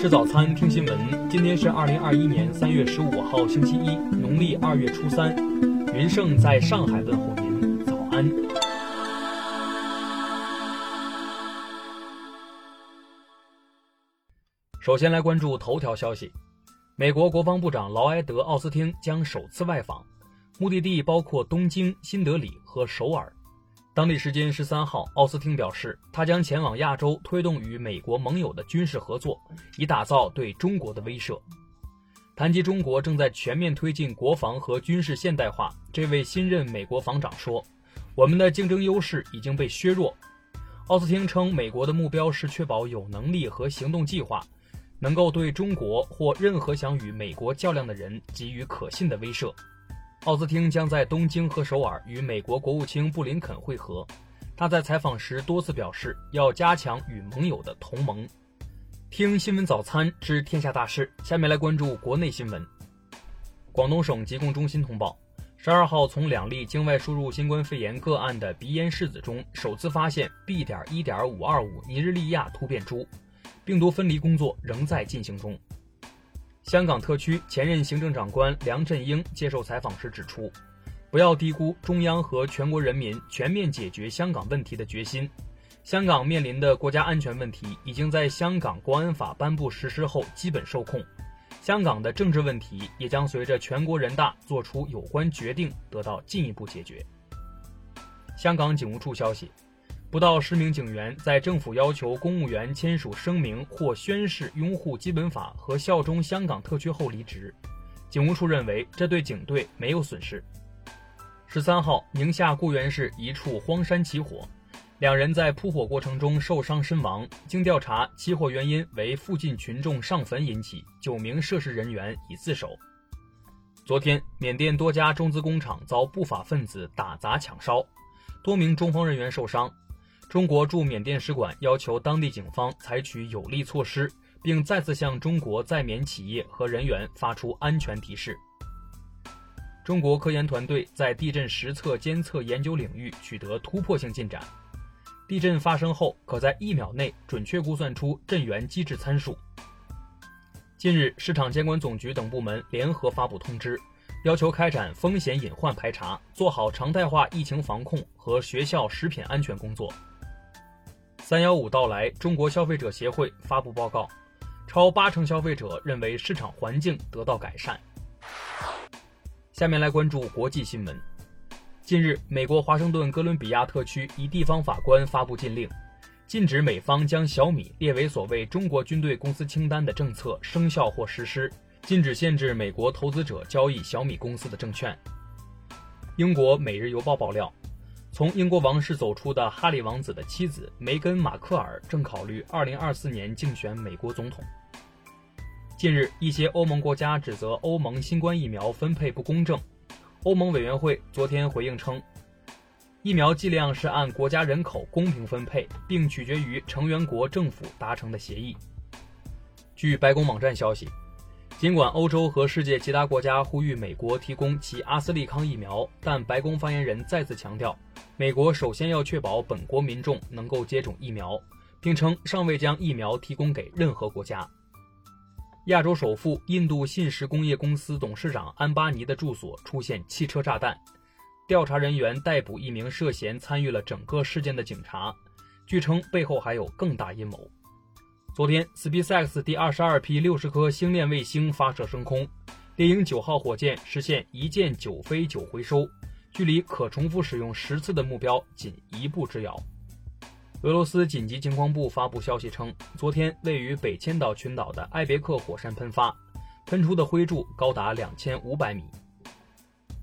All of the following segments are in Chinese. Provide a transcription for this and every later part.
吃早餐，听新闻。今天是二零二一年三月十五号，星期一，农历二月初三。云盛在上海问候您，早安。首先来关注头条消息：美国国防部长劳埃德·奥斯汀将首次外访，目的地包括东京、新德里和首尔。当地时间十三号，奥斯汀表示，他将前往亚洲，推动与美国盟友的军事合作，以打造对中国的威慑。谈及中国正在全面推进国防和军事现代化，这位新任美国防长说：“我们的竞争优势已经被削弱。”奥斯汀称，美国的目标是确保有能力和行动计划，能够对中国或任何想与美国较量的人给予可信的威慑。奥斯汀将在东京和首尔与美国国务卿布林肯会合。他在采访时多次表示要加强与盟友的同盟。听新闻早餐知天下大事，下面来关注国内新闻。广东省疾控中心通报，十二号从两例境外输入新冠肺炎个案的鼻咽拭子中首次发现 B. 点一点五二五尼日利亚突变株，病毒分离工作仍在进行中。香港特区前任行政长官梁振英接受采访时指出，不要低估中央和全国人民全面解决香港问题的决心。香港面临的国家安全问题已经在香港国安法颁布实施后基本受控，香港的政治问题也将随着全国人大作出有关决定得到进一步解决。香港警务处消息。不到十名警员在政府要求公务员签署声明或宣誓拥护基本法和效忠香港特区后离职，警务处认为这对警队没有损失。十三号，宁夏固原市一处荒山起火，两人在扑火过程中受伤身亡。经调查，起火原因为附近群众上坟引起，九名涉事人员已自首。昨天，缅甸多家中资工厂遭不法分子打砸抢烧，多名中方人员受伤。中国驻缅甸使馆要求当地警方采取有力措施，并再次向中国在缅企业和人员发出安全提示。中国科研团队在地震实测监测研究领域取得突破性进展，地震发生后可在一秒内准确估算出震源机制参数。近日，市场监管总局等部门联合发布通知，要求开展风险隐患排查，做好常态化疫情防控和学校食品安全工作。三幺五到来，中国消费者协会发布报告，超八成消费者认为市场环境得到改善。下面来关注国际新闻。近日，美国华盛顿哥伦比亚特区一地方法官发布禁令，禁止美方将小米列为所谓中国军队公司清单的政策生效或实施，禁止限制美国投资者交易小米公司的证券。英国《每日邮报》爆料。从英国王室走出的哈里王子的妻子梅根·马克尔正考虑2024年竞选美国总统。近日，一些欧盟国家指责欧盟新冠疫苗分配不公正。欧盟委员会昨天回应称，疫苗剂量是按国家人口公平分配，并取决于成员国政府达成的协议。据白宫网站消息。尽管欧洲和世界其他国家呼吁美国提供其阿斯利康疫苗，但白宫发言人再次强调，美国首先要确保本国民众能够接种疫苗，并称尚未将疫苗提供给任何国家。亚洲首富印度信实工业公司董事长安巴尼的住所出现汽车炸弹，调查人员逮捕一名涉嫌参与了整个事件的警察，据称背后还有更大阴谋。昨天，SpaceX 第二十二批六十颗星链卫星发射升空，猎鹰九号火箭实现一箭九飞九回收，距离可重复使用十次的目标仅一步之遥。俄罗斯紧急情况部发布消息称，昨天位于北千岛群岛的艾别克火山喷发，喷出的灰柱高达两千五百米。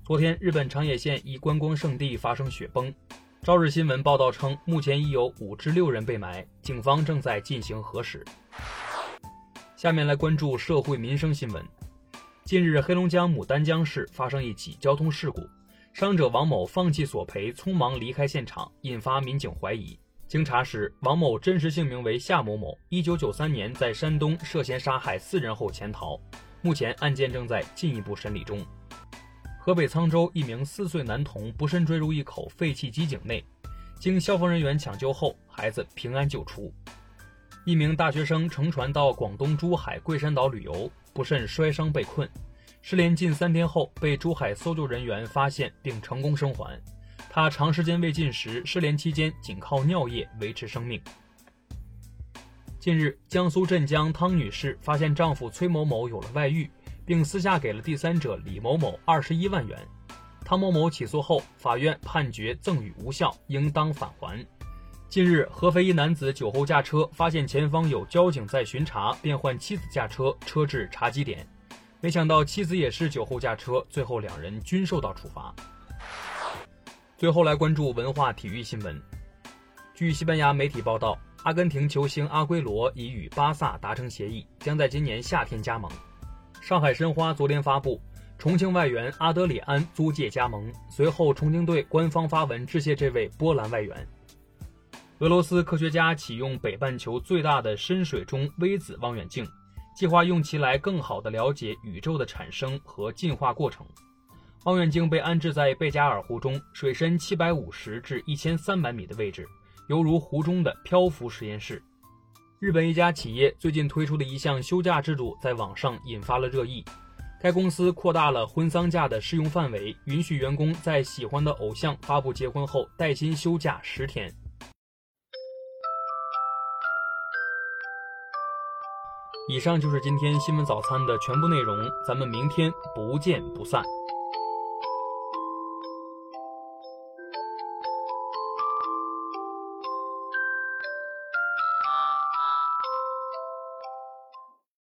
昨天，日本长野县一观光胜地发生雪崩。朝日新闻报道称，目前已有五至六人被埋，警方正在进行核实。下面来关注社会民生新闻。近日，黑龙江牡丹江市发生一起交通事故，伤者王某放弃索赔，匆忙离开现场，引发民警怀疑。经查实，王某真实姓名为夏某某，一九九三年在山东涉嫌杀害四人后潜逃，目前案件正在进一步审理中。河北沧州一名四岁男童不慎坠入一口废弃机井内，经消防人员抢救后，孩子平安救出。一名大学生乘船到广东珠海桂山岛旅游，不慎摔伤被困，失联近三天后被珠海搜救人员发现并成功生还。他长时间未进食，失联期间仅靠尿液维持生命。近日，江苏镇江汤女士发现丈夫崔某某有了外遇，并私下给了第三者李某某二十一万元。汤某某起诉后，法院判决赠与无效，应当返还。近日，合肥一男子酒后驾车，发现前方有交警在巡查，便换妻子驾车，车至查缉点，没想到妻子也是酒后驾车，最后两人均受到处罚。最后来关注文化体育新闻。据西班牙媒体报道，阿根廷球星阿圭罗已与巴萨达成协议，将在今年夏天加盟。上海申花昨天发布。重庆外援阿德里安租借加盟，随后重庆队官方发文致谢这位波兰外援。俄罗斯科学家启用北半球最大的深水中微子望远镜，计划用其来更好地了解宇宙的产生和进化过程。望远镜被安置在贝加尔湖中，水深七百五十至一千三百米的位置，犹如湖中的漂浮实验室。日本一家企业最近推出的一项休假制度，在网上引发了热议。该公司扩大了婚丧假的适用范围，允许员工在喜欢的偶像发布结婚后带薪休假十天。以上就是今天新闻早餐的全部内容，咱们明天不见不散。